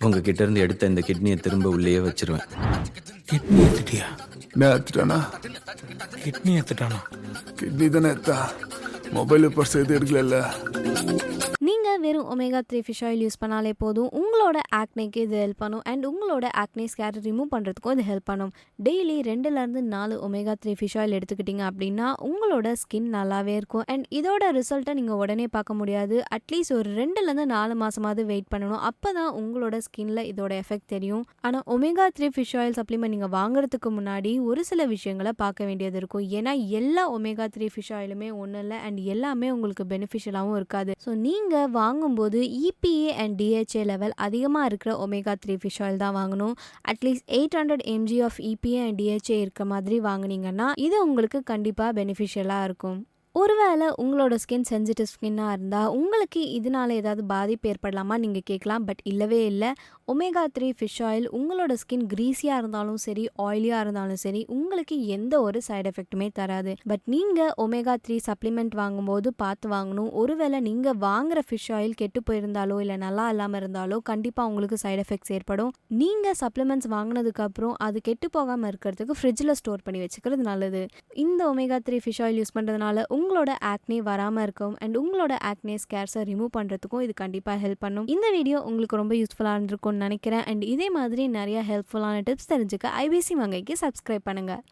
உங்ககிட்ட இருந்து எடுத்த இந்த கிட்னியை திரும்ப உள்ளேயே வச்சிருவேன். கிட்னி எடுத்துட்டியா? நான் எடுத்துட்டானா? கிட்னி எடுத்துட்டானா? கிட்னி தானே எடுத்தா. மொபைல் பர்ஸ் எது எடுக்கல வெறும் omega three fish oil use பண்ணாலே போதும். உங்களோட ஆக்னேக்கு இது ஹெல்ப் பண்ணும். அண்ட் உங்களோட ஆக்னே ஸ்கேர் ரிமூவ் பண்ணுறதுக்கும் இது ஹெல்ப் பண்ணும். டெய்லி ரெண்டுலேருந்து நாலு ஒமேகா த்ரீ ஃபிஷ் ஆயில் எடுத்துக்கிட்டிங்க அப்படின்னா உங்களோட ஸ்கின் நல்லாவே இருக்கும். அண்ட் இதோட ரிசல்ட்டை நீங்கள் உடனே பார்க்க முடியாது. அட்லீஸ்ட் ஒரு ரெண்டுலேருந்து நாலு மாதமாவது வெயிட் பண்ணணும். அப்போ தான் உங்களோட ஸ்கின்ல இதோட எஃபெக்ட் தெரியும். ஆனால் omega three fish oil supplement நீங்கள் வாங்குறதுக்கு முன்னாடி ஒரு சில விஷயங்களை பார்க்க வேண்டியது இருக்கும். ஏன்னா எல்லா ஒமேகா த்ரீ ஃபிஷ் ஆயிலுமே ஒன்றும் இல்லை அண்ட் எல்லாமே உங்களுக்கு பெனிஃபிஷியலாகவும் இருக்காது. ஸோ நீங்கள் வாங்கும்போது இபிஏ அண்ட் டிஹெச்ஏ லெவல் அதிகமாக இருக்கிற ஒமேகா த்ரீ ஃபிஷ் ஆயில் தான் வாங்கணும். At least eight hundred mg of EPA and DHA இருக்க மாதிரி வாங்குனீங்கன்னா இது உங்களுக்கு கண்டிப்பாக பெனிஃபிஷியலாக இருக்கும். ஒருவேளை உங்களோட ஸ்கின் சென்சிட்டிவ் ஸ்கின்னாக இருந்தால் உங்களுக்கு இதனால ஏதாவது பாதிப்பு ஏற்படலாமா? நீங்கள் கேட்கலாம். பட் இல்லவே இல்லை. ஒமேகா த்ரீ ஃபிஷ் ஆயில் உங்களோட ஸ்கின் க்ரீஸியாக இருந்தாலும் சரி ஆயிலியாக இருந்தாலும் சரி உங்களுக்கு எந்த ஒரு சைடு எஃபெக்ட்டுமே தராது. பட் நீங்கள் ஒமேகா த்ரீ சப்ளிமெண்ட் வாங்கும்போது பார்த்து வாங்கணும். ஒருவேளை நீங்கள் வாங்குற ஃபிஷ் ஆயில் கெட்டு போயிருந்தாலோ இல்லை நல்லா இல்லாமல் இருந்தாலோ கண்டிப்பாக உங்களுக்கு சைடு எஃபெக்ட்ஸ் ஏற்படும். நீங்கள் சப்ளிமெண்ட்ஸ் வாங்கினதுக்கப்புறம் அது கெட்டு போகாமல் இருக்கிறதுக்கு ஃப்ரிட்ஜில் ஸ்டோர் பண்ணி வச்சுக்கிறது நல்லது. இந்த omega three fish oil use பண்ணுறதுனால உங்கள் உங்களோட ஆக்னே வராமல் இருக்கும் அண்ட் உங்களோட ஆக்னே ஸ்கேர்ஸை ரிமூவ் பண்ணுறதுக்கும் இது கண்டிப்பாக ஹெல்ப் பண்ணும். இந்த வீடியோ உங்களுக்கு ரொம்ப யூஸ்ஃபுல்லாக இருந்திருக்கும்னு நினைக்கிறேன். அண்ட் இதே மாதிரி நிறைய ஹெல்ப்ஃபுல்லான டிப்ஸ் தெரிஞ்சுக்க ஐபிசி வங்கைக்கு சப்ஸ்கிரைப் பண்ணுங்கள்